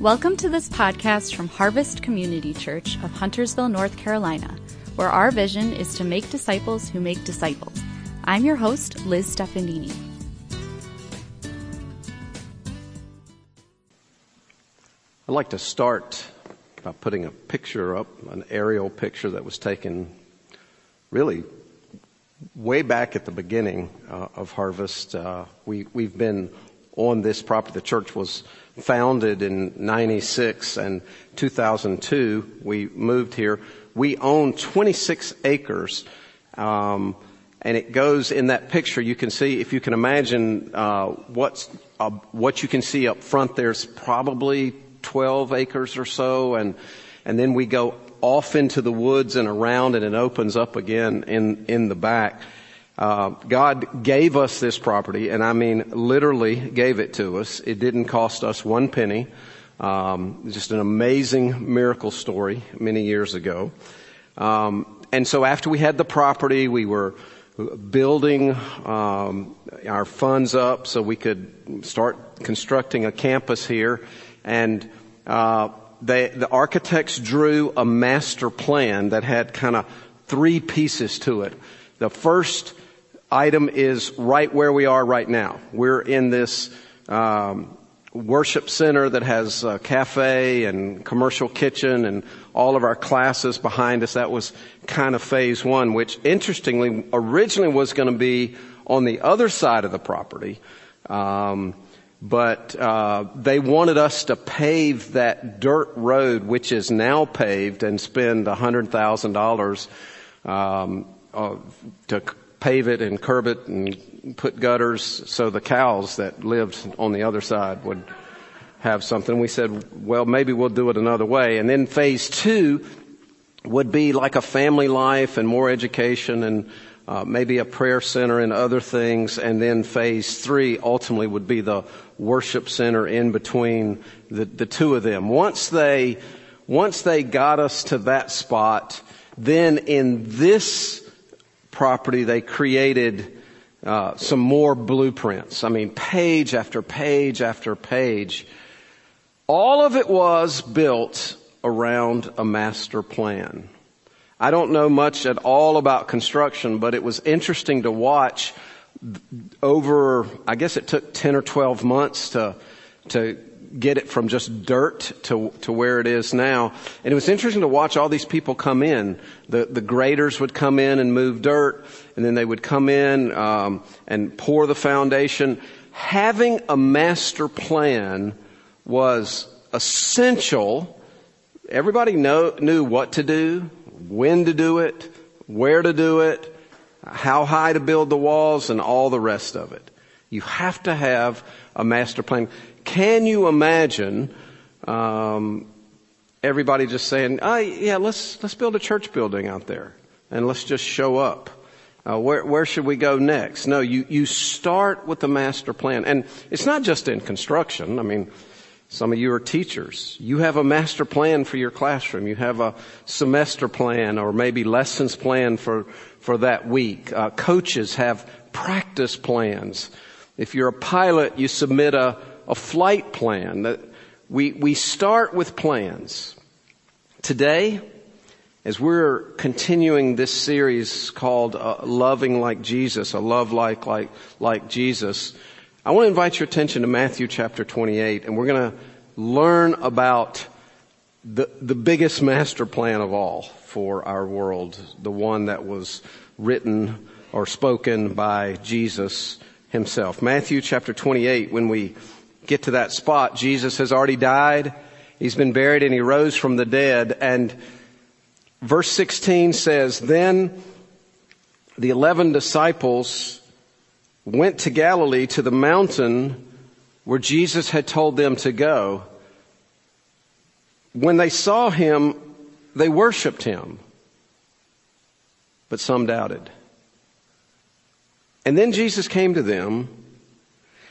Welcome to this podcast from Harvest Community Church of Huntersville, North Carolina, where our vision is to make disciples who make disciples. I'm your host, Liz Stefanini. I'd like to start by putting a picture up, an aerial picture that was taken really way back at the beginning uh, of Harvest. Uh, we, we've been on this property. The church was founded in 96 and 2002 we moved here. We own 26 acres. Um, and it goes in that picture. You can see, if you can imagine uh, what's uh, what you can see up front. There's probably 12 acres or so, and and then we go off into the woods and around, and it opens up again in in the back. Uh, God gave us this property, and I mean literally gave it to us. It didn't cost us one penny. Um, just an amazing miracle story many years ago. Um, and so after we had the property, we were building um, our funds up so we could start constructing a campus here. And uh, they, the architects drew a master plan that had kind of three pieces to it. The first item is right where we are right now. We're in this um, worship center that has a cafe and commercial kitchen and all of our classes behind us. That was kind of phase one, which interestingly originally was going to be on the other side of the property. Um, but uh, they wanted us to pave that dirt road, which is now paved, and spend a hundred thousand dollars um, uh, to pave it and curb it and put gutters so the cows that lived on the other side would have something. We said, well, maybe we'll do it another way. And then phase two would be like a family life and more education and uh, maybe a prayer center and other things. And then phase three ultimately would be the worship center in between the, the two of them. Once they, once they got us to that spot, then in this property, they created uh, some more blueprints. I mean, page after page after page. All of it was built around a master plan. I don't know much at all about construction, but it was interesting to watch over, I guess it took 10 or 12 months to, to get it from just dirt to, to where it is now. And it was interesting to watch all these people come in. The, the graders would come in and move dirt, and then they would come in um, and pour the foundation. Having a master plan was essential. Everybody know, knew what to do, when to do it, where to do it, how high to build the walls, and all the rest of it. You have to have a master plan. Can you imagine um, everybody just saying, oh, yeah, let's, let's build a church building out there and let's just show up. Uh, where, where should we go next? No, you, you start with the master plan. And it's not just in construction. I mean, some of you are teachers. You have a master plan for your classroom. You have a semester plan or maybe lessons plan for, for that week. Uh, coaches have practice plans. If you're a pilot, you submit a, a flight plan. That we, we start with plans. Today, as we're continuing this series called uh, Loving Like Jesus, a love like, like, like Jesus, I want to invite your attention to Matthew chapter 28, and we're going to learn about the, the biggest master plan of all for our world, the one that was written or spoken by Jesus himself. Matthew chapter 28, when we get to that spot, Jesus has already died. He's been buried and he rose from the dead. And verse 16 says, Then the eleven disciples went to Galilee to the mountain where Jesus had told them to go. When they saw him, they worshiped him, but some doubted. And then Jesus came to them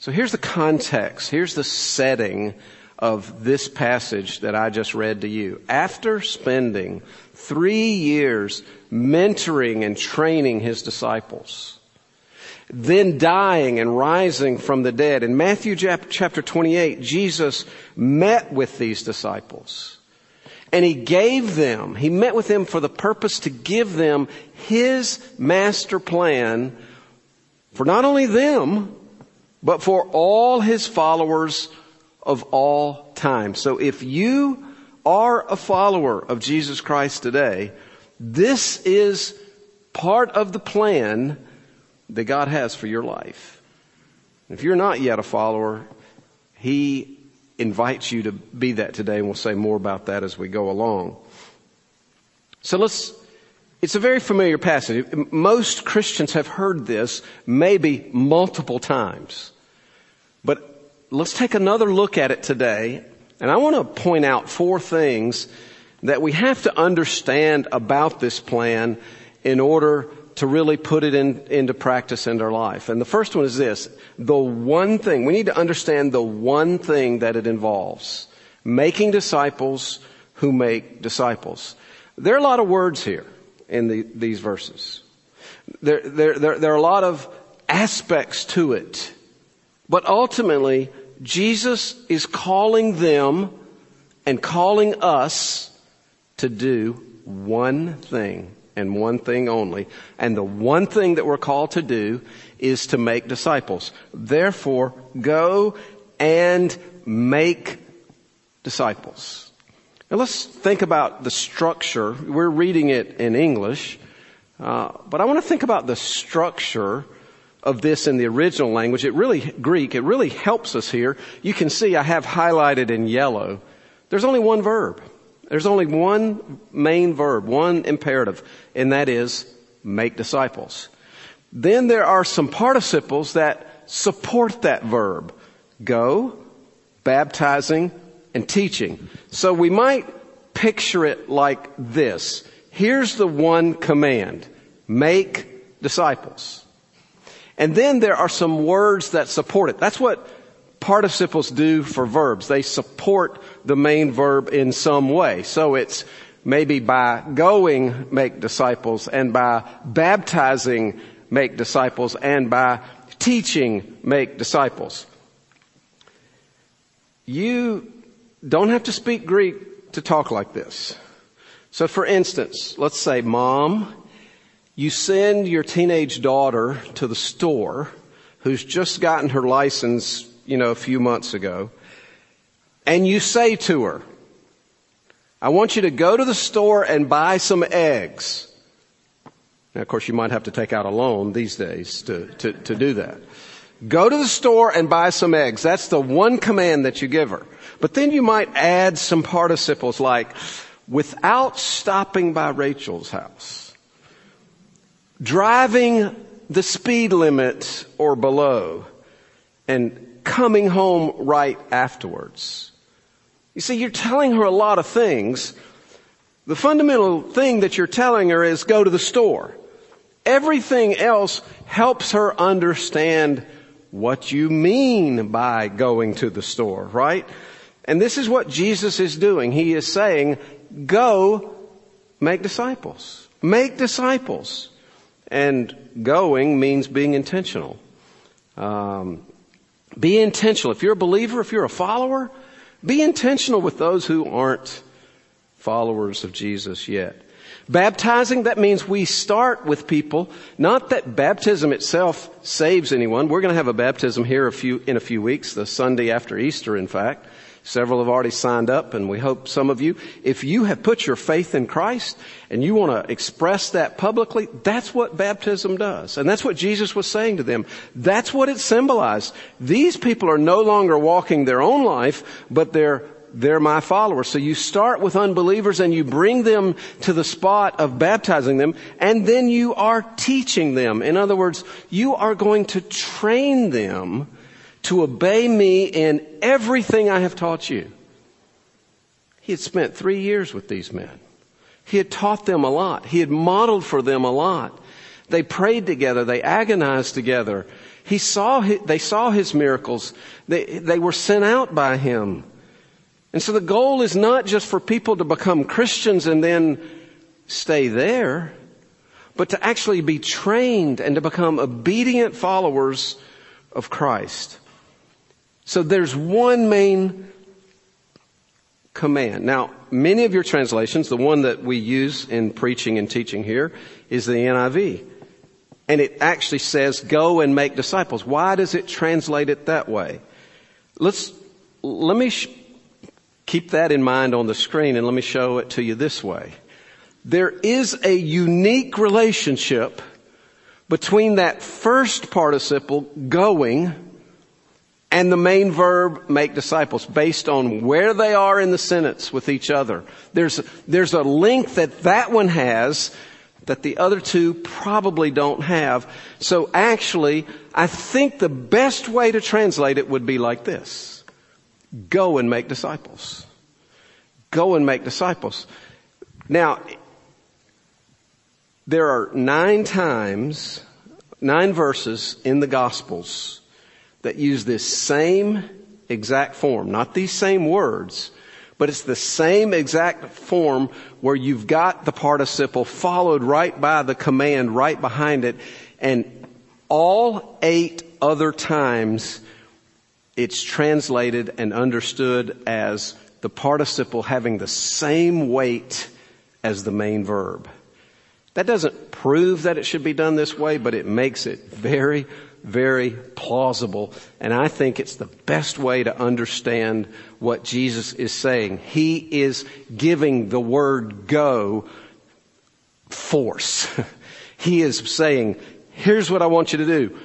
So here's the context. Here's the setting of this passage that I just read to you. After spending three years mentoring and training his disciples, then dying and rising from the dead. In Matthew chapter 28, Jesus met with these disciples and he gave them, he met with them for the purpose to give them his master plan for not only them, but for all his followers of all time. So if you are a follower of Jesus Christ today, this is part of the plan that God has for your life. If you're not yet a follower, He invites you to be that today, and we'll say more about that as we go along. So let's, it's a very familiar passage. Most Christians have heard this maybe multiple times. But let's take another look at it today, and I want to point out four things that we have to understand about this plan in order to really put it in, into practice in our life. And the first one is this. The one thing, we need to understand the one thing that it involves. Making disciples who make disciples. There are a lot of words here in the, these verses. There, there, there, there are a lot of aspects to it. But ultimately, Jesus is calling them and calling us to do one thing and one thing only. And the one thing that we're called to do is to make disciples. Therefore, go and make disciples. Now let's think about the structure. We're reading it in English, uh, but I want to think about the structure of this in the original language. It really, Greek, it really helps us here. You can see I have highlighted in yellow. There's only one verb. There's only one main verb, one imperative, and that is make disciples. Then there are some participles that support that verb. Go, baptizing, and teaching. So we might picture it like this. Here's the one command. Make disciples. And then there are some words that support it. That's what participles do for verbs. They support the main verb in some way. So it's maybe by going make disciples and by baptizing make disciples and by teaching make disciples. You don't have to speak Greek to talk like this. So for instance, let's say mom, you send your teenage daughter to the store who's just gotten her license you know, a few months ago, and you say to her, I want you to go to the store and buy some eggs. Now, of course, you might have to take out a loan these days to, to, to do that. Go to the store and buy some eggs. That's the one command that you give her. But then you might add some participles like, without stopping by Rachel's house, driving the speed limit or below, and coming home right afterwards. You see, you're telling her a lot of things. The fundamental thing that you're telling her is go to the store. Everything else helps her understand what you mean by going to the store, right? And this is what Jesus is doing. He is saying, go make disciples. Make disciples. And going means being intentional. Um, be intentional. If you're a believer, if you're a follower, be intentional with those who aren't followers of Jesus yet. Baptizing, that means we start with people, not that baptism itself saves anyone. We're going to have a baptism here a few, in a few weeks, the Sunday after Easter, in fact. Several have already signed up and we hope some of you, if you have put your faith in Christ and you want to express that publicly, that's what baptism does. And that's what Jesus was saying to them. That's what it symbolized. These people are no longer walking their own life, but they're they're my followers. So you start with unbelievers and you bring them to the spot of baptizing them and then you are teaching them. In other words, you are going to train them to obey me in everything I have taught you. He had spent three years with these men. He had taught them a lot. He had modeled for them a lot. They prayed together. They agonized together. He saw, they saw his miracles. They, they were sent out by him. And so the goal is not just for people to become Christians and then stay there, but to actually be trained and to become obedient followers of Christ. So there's one main command. Now, many of your translations, the one that we use in preaching and teaching here, is the NIV. And it actually says, go and make disciples. Why does it translate it that way? Let's, let me sh- keep that in mind on the screen and let me show it to you this way. There is a unique relationship between that first participle, going, and the main verb, make disciples, based on where they are in the sentence with each other. There's, there's a link that that one has that the other two probably don't have. So actually, I think the best way to translate it would be like this. Go and make disciples. Go and make disciples. Now, there are nine times, nine verses in the Gospels that use this same exact form, not these same words, but it's the same exact form where you've got the participle followed right by the command right behind it. And all eight other times it's translated and understood as the participle having the same weight as the main verb. That doesn't prove that it should be done this way, but it makes it very very plausible, and I think it's the best way to understand what Jesus is saying. He is giving the word go force. he is saying, here's what I want you to do.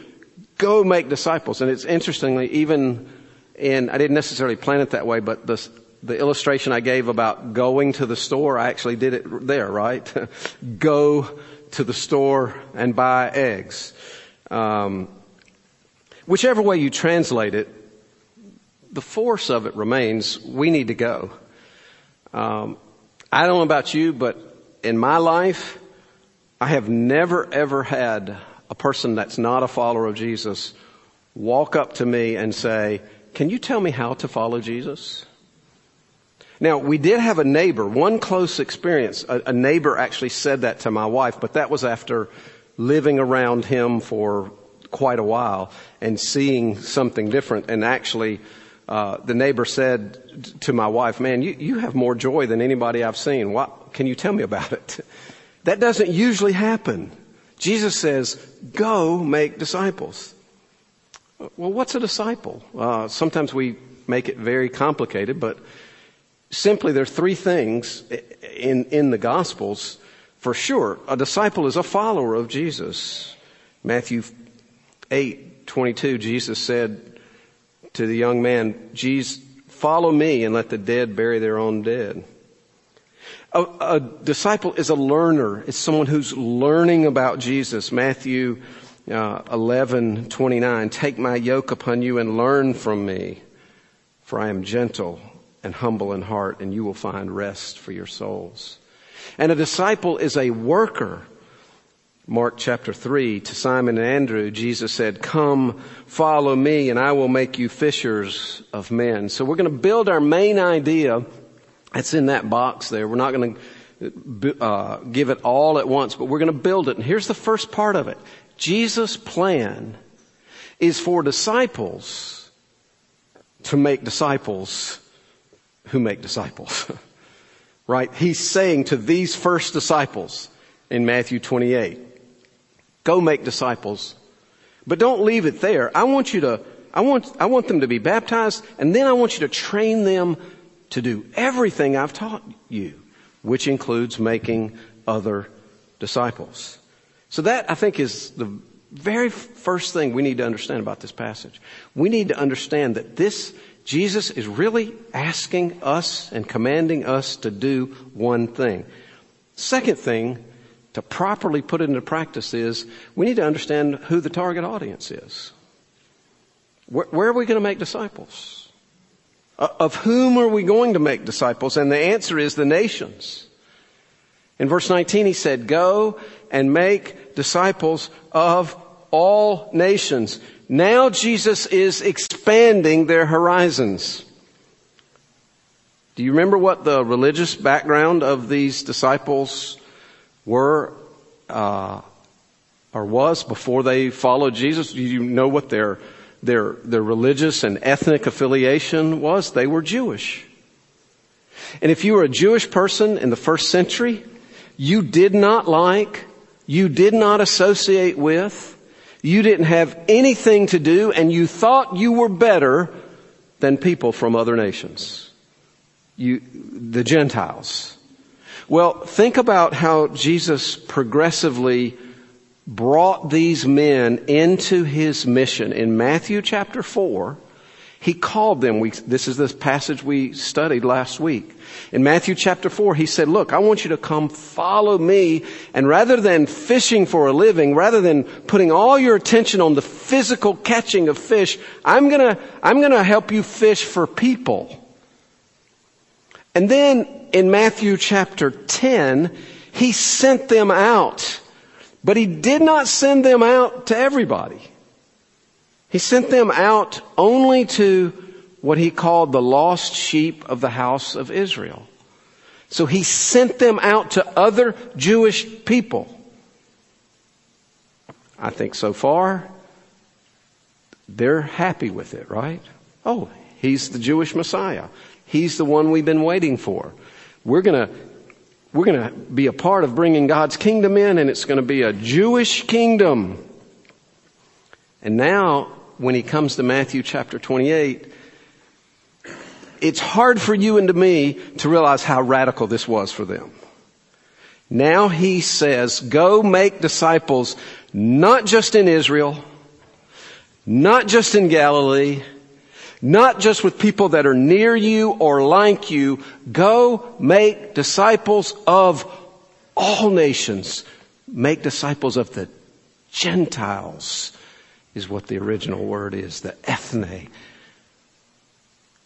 Go make disciples. And it's interestingly, even in, I didn't necessarily plan it that way, but the, the illustration I gave about going to the store, I actually did it there, right? Go to the store and buy eggs. Um, Whichever way you translate it, the force of it remains we need to go. Um, I don't know about you, but in my life, I have never ever had a person that's not a follower of Jesus walk up to me and say, Can you tell me how to follow Jesus? Now, we did have a neighbor, one close experience. A, a neighbor actually said that to my wife, but that was after living around him for quite a while and seeing something different. And actually, uh, the neighbor said to my wife, "Man, you, you have more joy than anybody I've seen. What can you tell me about it?" That doesn't usually happen. Jesus says, "Go make disciples." Well, what's a disciple? Uh, sometimes we make it very complicated, but simply there are three things in in the Gospels. For sure, a disciple is a follower of Jesus. Matthew 8:22 Jesus said to the young man, "Jesus, follow me and let the dead bury their own dead." A, a disciple is a learner. It's someone who's learning about Jesus. Matthew uh, 11:29, "Take my yoke upon you and learn from me, for I am gentle and humble in heart, and you will find rest for your souls." And a disciple is a worker. Mark chapter 3, to Simon and Andrew, Jesus said, Come, follow me, and I will make you fishers of men. So we're going to build our main idea. It's in that box there. We're not going to uh, give it all at once, but we're going to build it. And here's the first part of it Jesus' plan is for disciples to make disciples who make disciples. right? He's saying to these first disciples in Matthew 28, Go make disciples. But don't leave it there. I want you to, I want, I want them to be baptized and then I want you to train them to do everything I've taught you, which includes making other disciples. So that I think is the very first thing we need to understand about this passage. We need to understand that this, Jesus is really asking us and commanding us to do one thing. Second thing to properly put into practice is we need to understand who the target audience is. Where, where are we going to make disciples? Uh, of whom are we going to make disciples? And the answer is the nations. In verse 19 he said, go and make disciples of all nations. Now Jesus is expanding their horizons. Do you remember what the religious background of these disciples were uh, or was before they followed Jesus? Do you know what their their their religious and ethnic affiliation was? They were Jewish. And if you were a Jewish person in the first century, you did not like, you did not associate with, you didn't have anything to do, and you thought you were better than people from other nations. You, the Gentiles. Well, think about how Jesus progressively brought these men into his mission. In Matthew chapter 4, he called them. We, this is the passage we studied last week. In Matthew chapter 4, he said, look, I want you to come follow me. And rather than fishing for a living, rather than putting all your attention on the physical catching of fish, I'm gonna, I'm gonna help you fish for people. And then in Matthew chapter 10, he sent them out. But he did not send them out to everybody. He sent them out only to what he called the lost sheep of the house of Israel. So he sent them out to other Jewish people. I think so far, they're happy with it, right? Oh, he's the Jewish Messiah. He's the one we've been waiting for. We're gonna, we're gonna be a part of bringing God's kingdom in and it's gonna be a Jewish kingdom. And now, when he comes to Matthew chapter 28, it's hard for you and to me to realize how radical this was for them. Now he says, go make disciples not just in Israel, not just in Galilee, not just with people that are near you or like you. Go make disciples of all nations. Make disciples of the Gentiles is what the original word is, the ethne.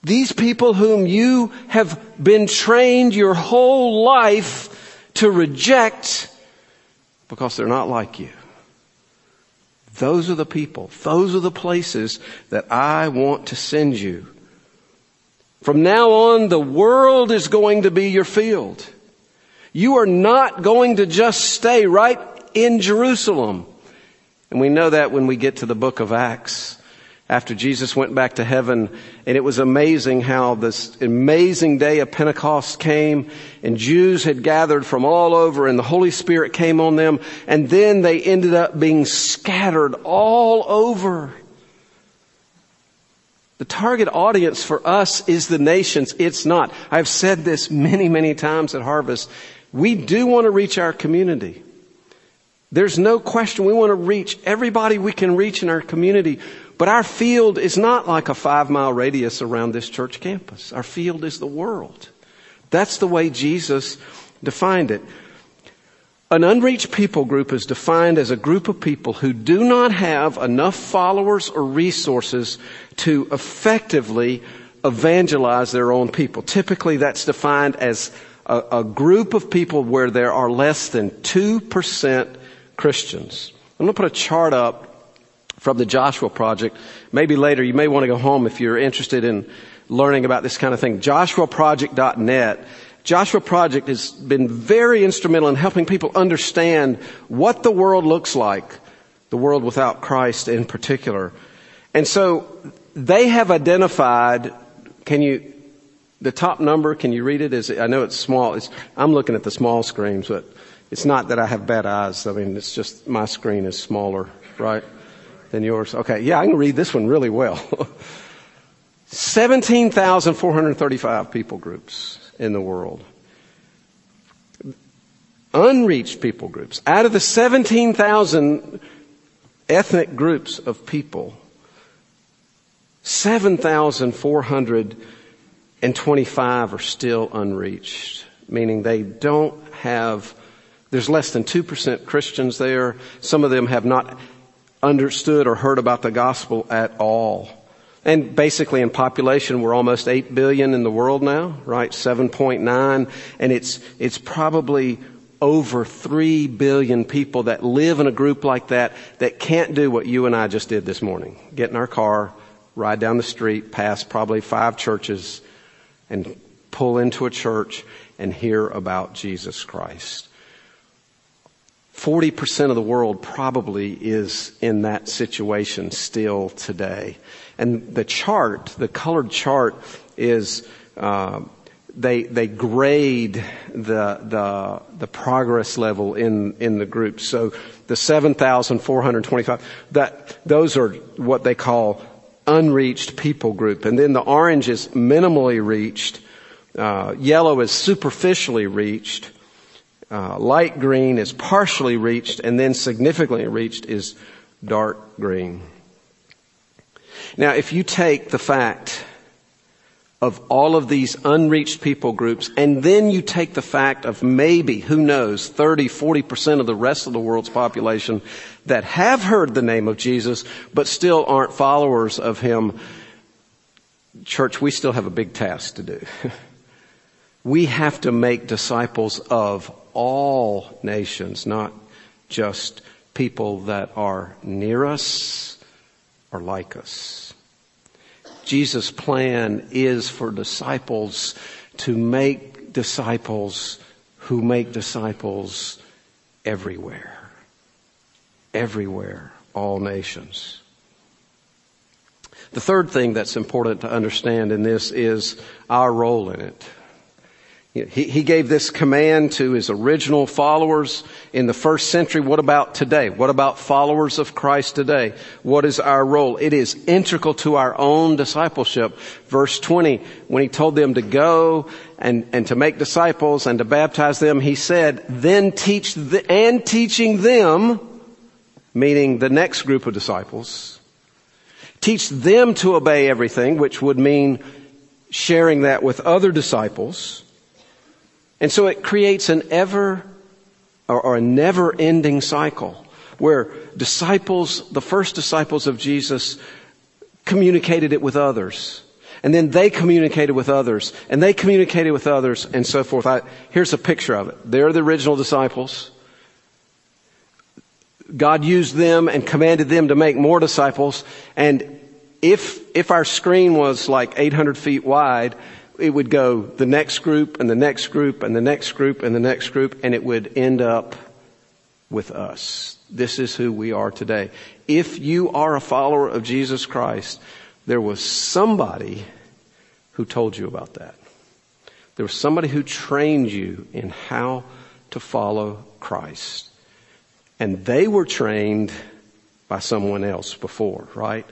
These people whom you have been trained your whole life to reject because they're not like you. Those are the people. Those are the places that I want to send you. From now on, the world is going to be your field. You are not going to just stay right in Jerusalem. And we know that when we get to the book of Acts after Jesus went back to heaven. And it was amazing how this amazing day of Pentecost came and Jews had gathered from all over and the Holy Spirit came on them. And then they ended up being scattered all over. The target audience for us is the nations. It's not. I've said this many, many times at Harvest. We do want to reach our community. There's no question we want to reach everybody we can reach in our community. But our field is not like a five mile radius around this church campus. Our field is the world. That's the way Jesus defined it. An unreached people group is defined as a group of people who do not have enough followers or resources to effectively evangelize their own people. Typically that's defined as a, a group of people where there are less than 2% Christians. I'm going to put a chart up from the Joshua Project. Maybe later you may want to go home if you're interested in learning about this kind of thing. JoshuaProject.net. Joshua Project has been very instrumental in helping people understand what the world looks like, the world without Christ in particular. And so they have identified, can you, the top number, can you read it? Is I know it's small. It's, I'm looking at the small screens, but it's not that I have bad eyes. I mean, it's just my screen is smaller, right? than yours. Okay, yeah, I can read this one really well. 17,435 people groups in the world. Unreached people groups. Out of the 17,000 ethnic groups of people, 7,425 are still unreached, meaning they don't have, there's less than 2% Christians there. Some of them have not understood or heard about the gospel at all. And basically in population, we're almost 8 billion in the world now, right? 7.9. And it's, it's probably over 3 billion people that live in a group like that that can't do what you and I just did this morning. Get in our car, ride down the street, pass probably five churches, and pull into a church and hear about Jesus Christ. 40% of the world probably is in that situation still today. And the chart, the colored chart is, uh, they, they grade the, the, the progress level in, in the group. So the 7,425, that, those are what they call unreached people group. And then the orange is minimally reached. Uh, yellow is superficially reached. Uh, light green is partially reached. And then significantly reached is dark green. Now, if you take the fact of all of these unreached people groups, and then you take the fact of maybe, who knows, 30, 40% of the rest of the world's population that have heard the name of Jesus, but still aren't followers of Him, church, we still have a big task to do. we have to make disciples of all nations, not just people that are near us or like us. Jesus' plan is for disciples to make disciples who make disciples everywhere. Everywhere. All nations. The third thing that's important to understand in this is our role in it. He, he gave this command to his original followers in the first century. What about today? What about followers of Christ today? What is our role? It is integral to our own discipleship. Verse 20, when he told them to go and, and to make disciples and to baptize them, he said, then teach the, and teaching them, meaning the next group of disciples, teach them to obey everything, which would mean sharing that with other disciples and so it creates an ever or, or a never ending cycle where disciples, the first disciples of Jesus, communicated it with others. And then they communicated with others, and they communicated with others, and so forth. I, here's a picture of it. They're the original disciples. God used them and commanded them to make more disciples. And if, if our screen was like 800 feet wide, it would go the next group and the next group and the next group and the next group and it would end up with us. This is who we are today. If you are a follower of Jesus Christ, there was somebody who told you about that. There was somebody who trained you in how to follow Christ. And they were trained by someone else before, right?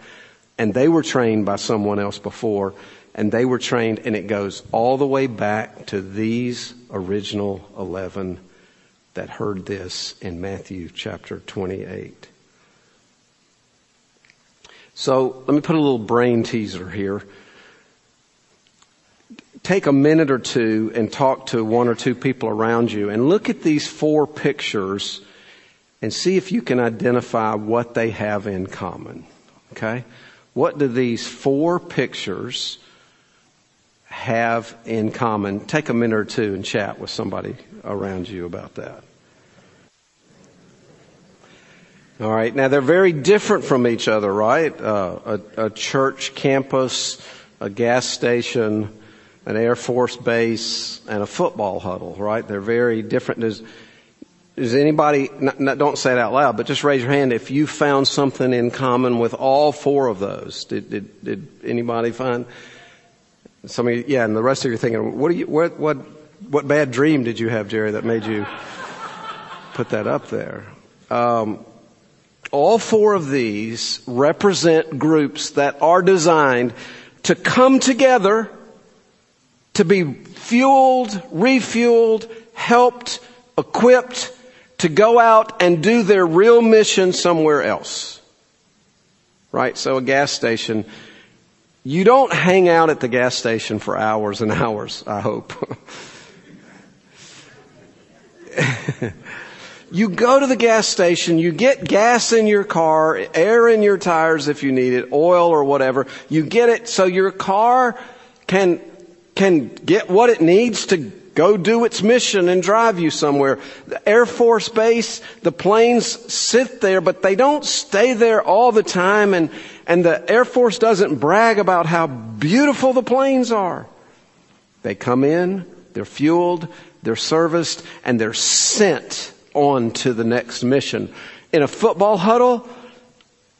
And they were trained by someone else before and they were trained, and it goes all the way back to these original 11 that heard this in Matthew chapter 28. So let me put a little brain teaser here. Take a minute or two and talk to one or two people around you and look at these four pictures and see if you can identify what they have in common. Okay? What do these four pictures have in common. Take a minute or two and chat with somebody around you about that. All right. Now they're very different from each other, right? Uh, a, a, church campus, a gas station, an Air Force base, and a football huddle, right? They're very different. Does, does anybody, not, not, don't say it out loud, but just raise your hand if you found something in common with all four of those. Did, did, did anybody find? Some of you, yeah, and the rest of you are thinking, what, you, what, what, what bad dream did you have, Jerry, that made you put that up there? Um, all four of these represent groups that are designed to come together to be fueled, refueled, helped, equipped to go out and do their real mission somewhere else. Right? So a gas station you don't hang out at the gas station for hours and hours, I hope. You go to the gas station, you get gas in your car, air in your tires if you need it, oil or whatever. You get it so your car can, can get what it needs to go do its mission and drive you somewhere. The Air Force Base, the planes sit there, but they don't stay there all the time and, and the Air Force doesn't brag about how beautiful the planes are. They come in, they're fueled, they're serviced, and they're sent on to the next mission. In a football huddle,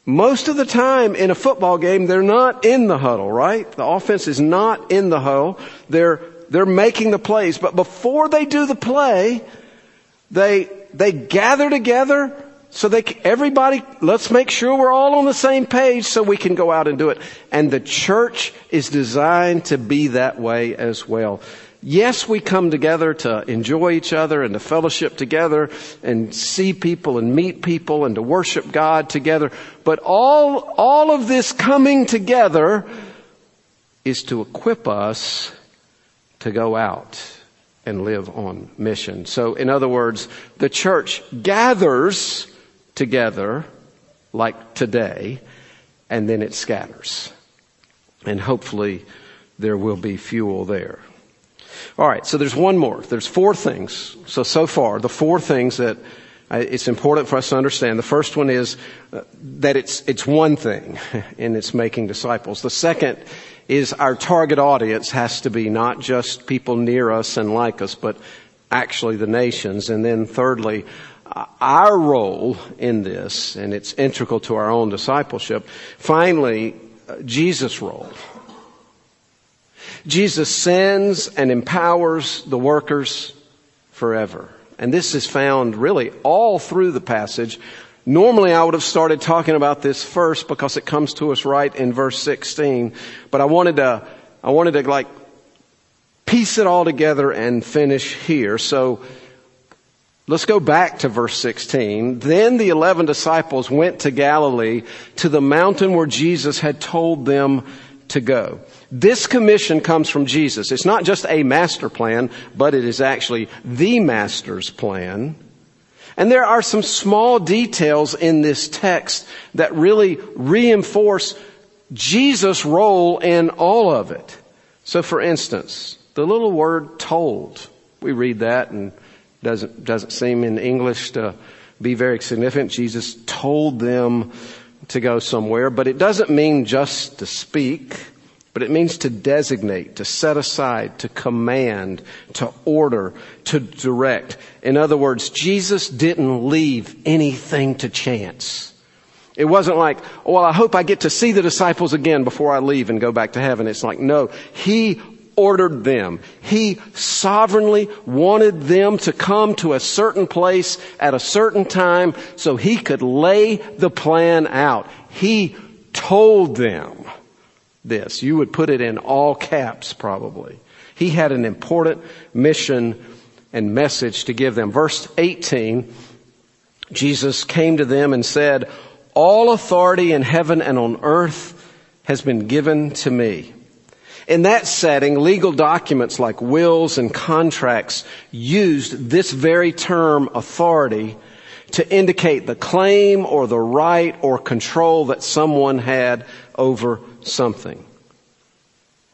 most of the time in a football game, they're not in the huddle, right? The offense is not in the huddle. They're they're making the plays. But before they do the play, they, they gather together so they, everybody, let's make sure we're all on the same page so we can go out and do it. And the church is designed to be that way as well. Yes, we come together to enjoy each other and to fellowship together and see people and meet people and to worship God together. But all, all of this coming together is to equip us to go out and live on mission. So, in other words, the church gathers together like today, and then it scatters. And hopefully there will be fuel there. All right, so there's one more. There's four things. So, so far, the four things that it's important for us to understand. The first one is uh, that it's, it's one thing, and it's making disciples. The second is our target audience has to be not just people near us and like us, but actually the nations. And then thirdly, our role in this, and it's integral to our own discipleship. Finally, uh, Jesus' role. Jesus sends and empowers the workers forever. And this is found really all through the passage. Normally I would have started talking about this first because it comes to us right in verse 16, but I wanted to, I wanted to like piece it all together and finish here. So let's go back to verse 16. Then the 11 disciples went to Galilee to the mountain where Jesus had told them to go. This commission comes from Jesus. It's not just a master plan, but it is actually the master's plan. And there are some small details in this text that really reinforce Jesus' role in all of it. So for instance, the little word told, we read that and doesn't, doesn't seem in English to be very significant. Jesus told them to go somewhere, but it doesn't mean just to speak but it means to designate, to set aside, to command, to order, to direct. In other words, Jesus didn't leave anything to chance. It wasn't like, oh, well, I hope I get to see the disciples again before I leave and go back to heaven. It's like, no, He ordered them. He sovereignly wanted them to come to a certain place at a certain time so He could lay the plan out. He told them this. You would put it in all caps probably. He had an important mission and message to give them. Verse 18, Jesus came to them and said, all authority in heaven and on earth has been given to me. In that setting, legal documents like wills and contracts used this very term authority to indicate the claim or the right or control that someone had over something.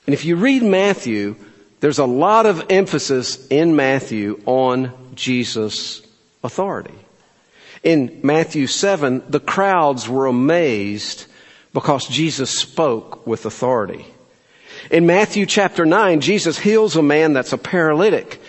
And if you read Matthew, there's a lot of emphasis in Matthew on Jesus' authority. In Matthew 7, the crowds were amazed because Jesus spoke with authority. In Matthew chapter 9, Jesus heals a man that's a paralytic.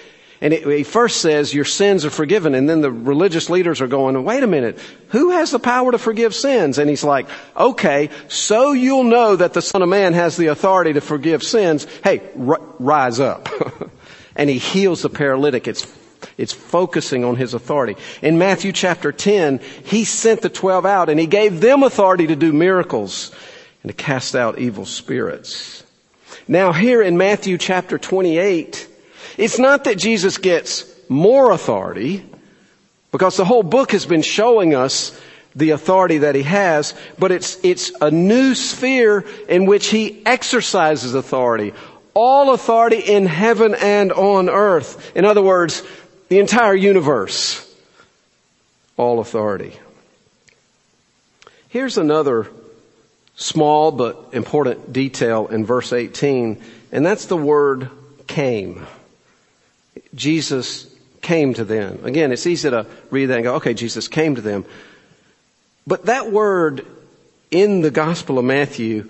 And it, he first says, your sins are forgiven. And then the religious leaders are going, wait a minute, who has the power to forgive sins? And he's like, okay, so you'll know that the Son of Man has the authority to forgive sins. Hey, r- rise up. and he heals the paralytic. It's it's focusing on his authority. In Matthew chapter 10, he sent the 12 out and he gave them authority to do miracles and to cast out evil spirits. Now here in Matthew chapter 28, it's not that Jesus gets more authority, because the whole book has been showing us the authority that he has, but it's, it's a new sphere in which he exercises authority. All authority in heaven and on earth. In other words, the entire universe. all authority. Here's another small but important detail in verse 18, and that's the word came. Jesus came to them. Again, it's easy to read that and go, okay, Jesus came to them. But that word in the Gospel of Matthew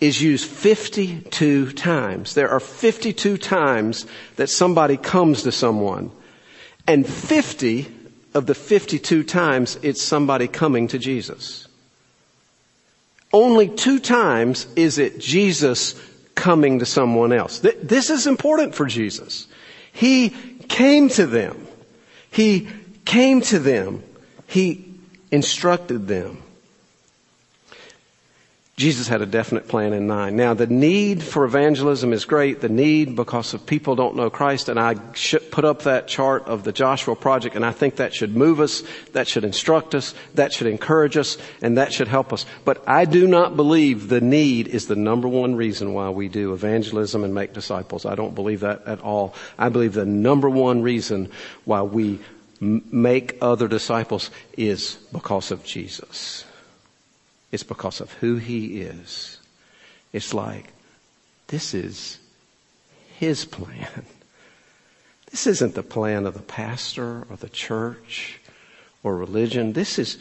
is used 52 times. There are 52 times that somebody comes to someone. And 50 of the 52 times it's somebody coming to Jesus. Only two times is it Jesus coming to someone else. This is important for Jesus. He came to them. He came to them. He instructed them. Jesus had a definite plan in mind. Now, the need for evangelism is great. The need because of people don't know Christ, and I put up that chart of the Joshua Project, and I think that should move us, that should instruct us, that should encourage us, and that should help us. But I do not believe the need is the number one reason why we do evangelism and make disciples. I don't believe that at all. I believe the number one reason why we make other disciples is because of Jesus. It's because of who he is. It's like, this is his plan. This isn't the plan of the pastor or the church or religion. This is,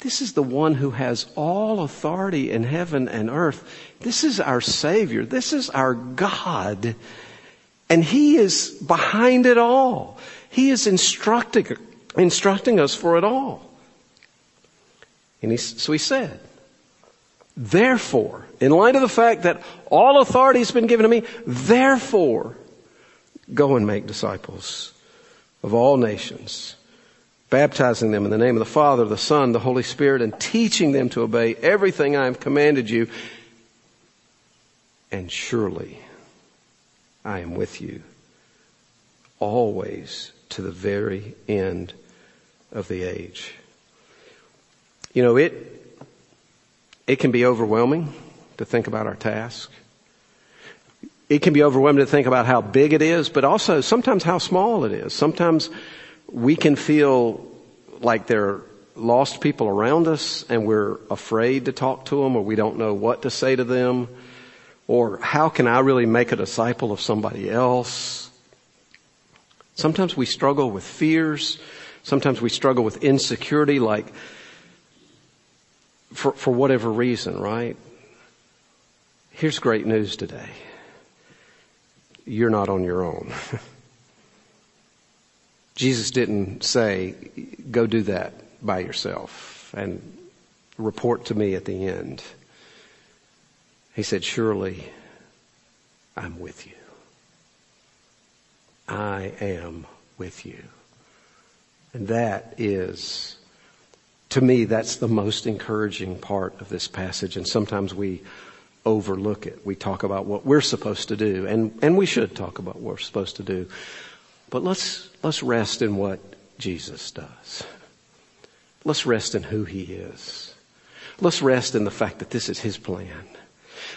this is the one who has all authority in heaven and earth. This is our Savior. This is our God. And He is behind it all. He is instructing, instructing us for it all. And he, so He said, Therefore, in light of the fact that all authority has been given to me, therefore, go and make disciples of all nations, baptizing them in the name of the Father, the Son, the Holy Spirit, and teaching them to obey everything I have commanded you. And surely I am with you always to the very end of the age. You know, it, it can be overwhelming to think about our task. It can be overwhelming to think about how big it is, but also sometimes how small it is. Sometimes we can feel like there are lost people around us and we're afraid to talk to them or we don't know what to say to them or how can I really make a disciple of somebody else? Sometimes we struggle with fears. Sometimes we struggle with insecurity like for, for whatever reason, right? Here's great news today. You're not on your own. Jesus didn't say, go do that by yourself and report to me at the end. He said, surely I'm with you. I am with you. And that is to me, that's the most encouraging part of this passage. And sometimes we overlook it. We talk about what we're supposed to do, and, and we should talk about what we're supposed to do. But let's, let's rest in what Jesus does. Let's rest in who he is. Let's rest in the fact that this is his plan.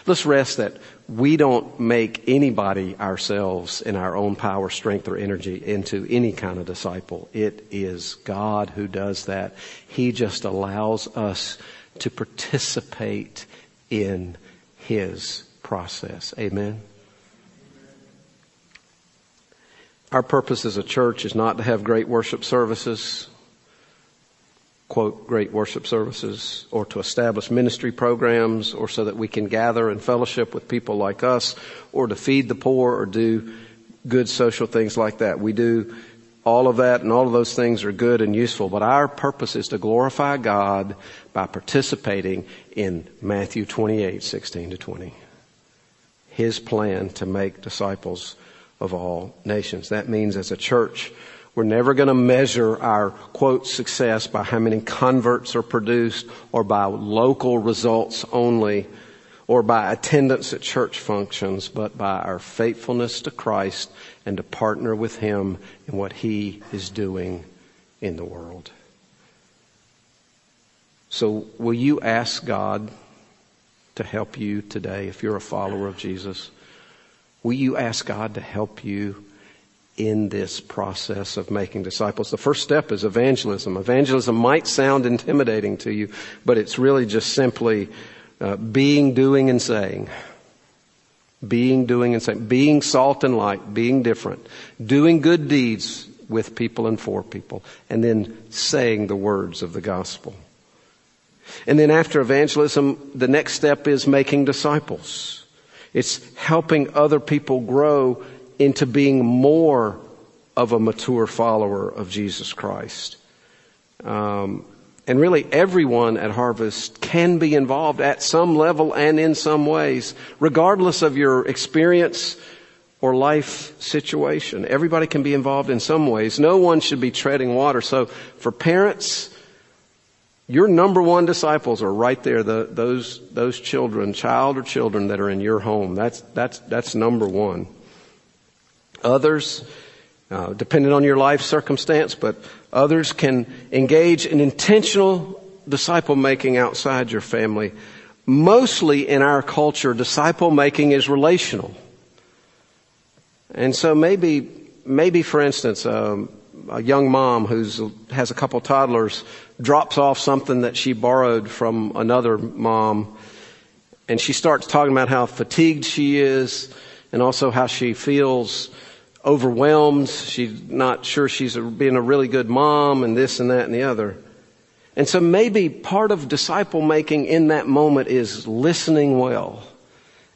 Let's rest that we don't make anybody ourselves in our own power, strength, or energy into any kind of disciple. It is God who does that. He just allows us to participate in His process. Amen. Our purpose as a church is not to have great worship services quote, great worship services or to establish ministry programs or so that we can gather and fellowship with people like us or to feed the poor or do good social things like that. We do all of that and all of those things are good and useful, but our purpose is to glorify God by participating in Matthew 28, 16 to 20. His plan to make disciples of all nations. That means as a church, we're never going to measure our quote success by how many converts are produced or by local results only or by attendance at church functions, but by our faithfulness to Christ and to partner with Him in what He is doing in the world. So will you ask God to help you today if you're a follower of Jesus? Will you ask God to help you in this process of making disciples. The first step is evangelism. Evangelism might sound intimidating to you, but it's really just simply uh, being, doing, and saying. Being, doing, and saying. Being salt and light, being different. Doing good deeds with people and for people. And then saying the words of the gospel. And then after evangelism, the next step is making disciples. It's helping other people grow into being more of a mature follower of Jesus Christ. Um, and really, everyone at Harvest can be involved at some level and in some ways, regardless of your experience or life situation. Everybody can be involved in some ways. No one should be treading water. So, for parents, your number one disciples are right there. The, those those children, child or children that are in your home. That's that's that's number one. Others, uh, depending on your life circumstance, but others can engage in intentional disciple making outside your family. Mostly in our culture, disciple making is relational. And so maybe, maybe for instance, um, a young mom who has a couple toddlers drops off something that she borrowed from another mom and she starts talking about how fatigued she is and also how she feels overwhelmed. She's not sure she's being a really good mom and this and that and the other. And so maybe part of disciple making in that moment is listening well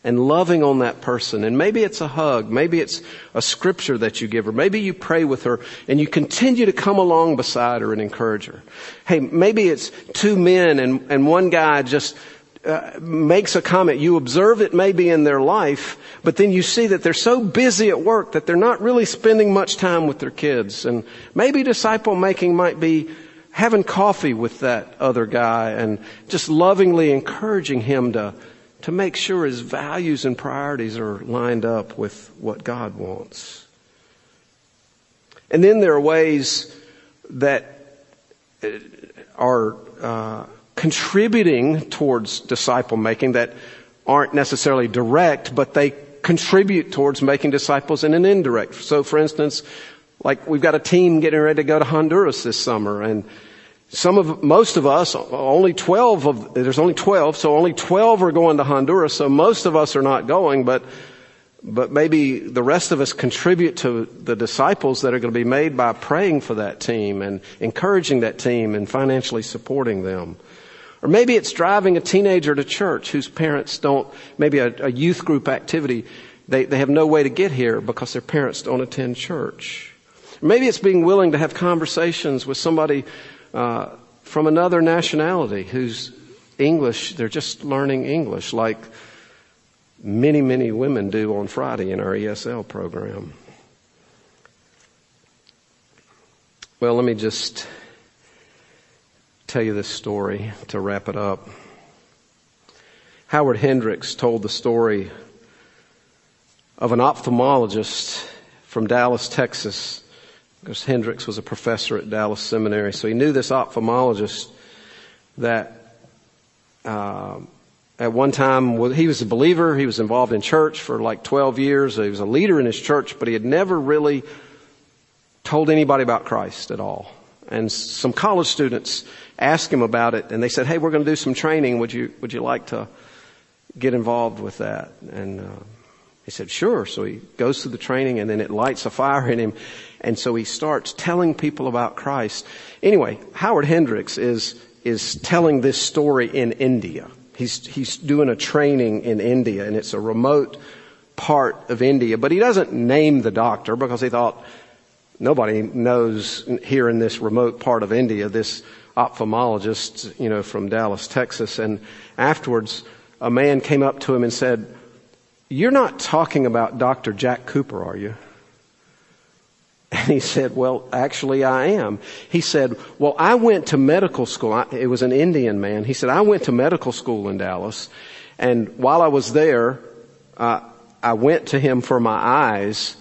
and loving on that person. And maybe it's a hug. Maybe it's a scripture that you give her. Maybe you pray with her and you continue to come along beside her and encourage her. Hey, maybe it's two men and, and one guy just uh, makes a comment. You observe it maybe in their life, but then you see that they're so busy at work that they're not really spending much time with their kids. And maybe disciple making might be having coffee with that other guy and just lovingly encouraging him to, to make sure his values and priorities are lined up with what God wants. And then there are ways that uh, are uh, contributing towards disciple making that aren't necessarily direct, but they contribute towards making disciples in an indirect. So for instance, like we've got a team getting ready to go to Honduras this summer and some of, most of us, only 12 of, there's only 12, so only 12 are going to Honduras, so most of us are not going, but, but maybe the rest of us contribute to the disciples that are going to be made by praying for that team and encouraging that team and financially supporting them. Or maybe it's driving a teenager to church whose parents don't, maybe a, a youth group activity, they, they have no way to get here because their parents don't attend church. Maybe it's being willing to have conversations with somebody uh, from another nationality who's English, they're just learning English like many, many women do on Friday in our ESL program. Well, let me just tell you this story to wrap it up. Howard Hendricks told the story of an ophthalmologist from Dallas, Texas, because Hendricks was a professor at Dallas Seminary. So he knew this ophthalmologist that uh, at one time he was a believer. He was involved in church for like 12 years. He was a leader in his church, but he had never really told anybody about Christ at all. And some college students asked him about it, and they said, "Hey, we're going to do some training. Would you would you like to get involved with that?" And uh, he said, "Sure." So he goes through the training, and then it lights a fire in him, and so he starts telling people about Christ. Anyway, Howard Hendricks is is telling this story in India. He's he's doing a training in India, and it's a remote part of India, but he doesn't name the doctor because he thought nobody knows here in this remote part of India this ophthalmologist, you know, from Dallas, Texas. And afterwards, a man came up to him and said, You're not talking about Dr. Jack Cooper, are you? And he said, Well, actually, I am. He said, Well, I went to medical school. it was an Indian man. He said, I went to medical school in Dallas. And while I was there, uh, I went to him for my eyes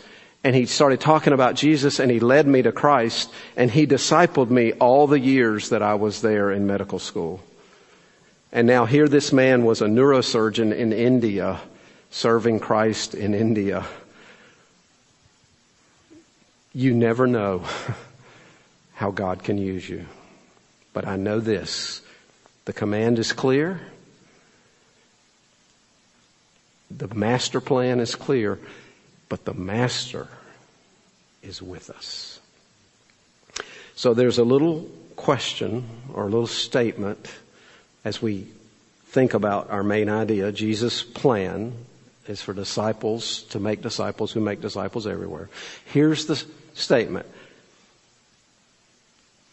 and he started talking about Jesus and he led me to Christ and he discipled me all the years that I was there in medical school. And now here this man was a neurosurgeon in India serving Christ in India. You never know how God can use you. But I know this. The command is clear. The master plan is clear, but the master is with us. So there's a little question or a little statement as we think about our main idea. Jesus' plan is for disciples to make disciples who make disciples everywhere. Here's the statement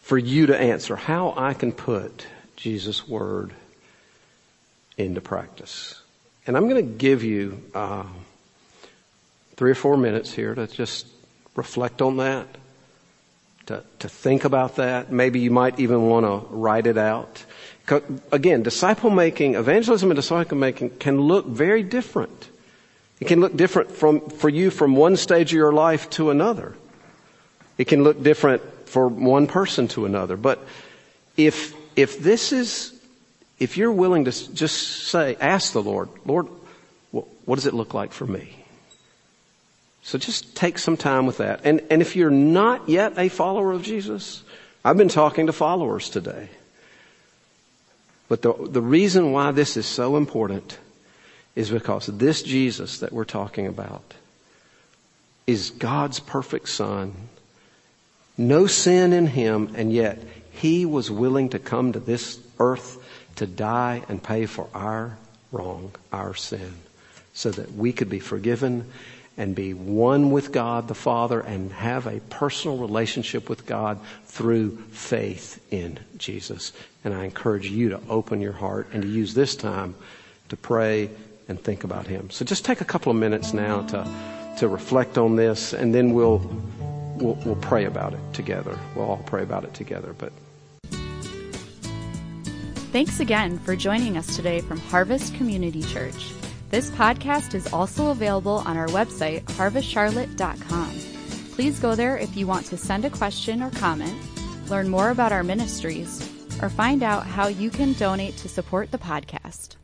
for you to answer how I can put Jesus' word into practice. And I'm going to give you uh, three or four minutes here to just reflect on that, to, to think about that. Maybe you might even want to write it out. Again, disciple making, evangelism and disciple making can look very different. It can look different from, for you from one stage of your life to another. It can look different for one person to another. But if, if this is, if you're willing to just say, ask the Lord, Lord, what does it look like for me? So just take some time with that. And, and if you're not yet a follower of Jesus, I've been talking to followers today. But the, the reason why this is so important is because this Jesus that we're talking about is God's perfect son. No sin in him, and yet he was willing to come to this earth to die and pay for our wrong, our sin, so that we could be forgiven and be one with God the Father and have a personal relationship with God through faith in Jesus. And I encourage you to open your heart and to use this time to pray and think about Him. So just take a couple of minutes now to, to reflect on this and then we'll, we'll, we'll pray about it together. We'll all pray about it together, but Thanks again for joining us today from Harvest Community Church. This podcast is also available on our website, harvestcharlotte.com. Please go there if you want to send a question or comment, learn more about our ministries, or find out how you can donate to support the podcast.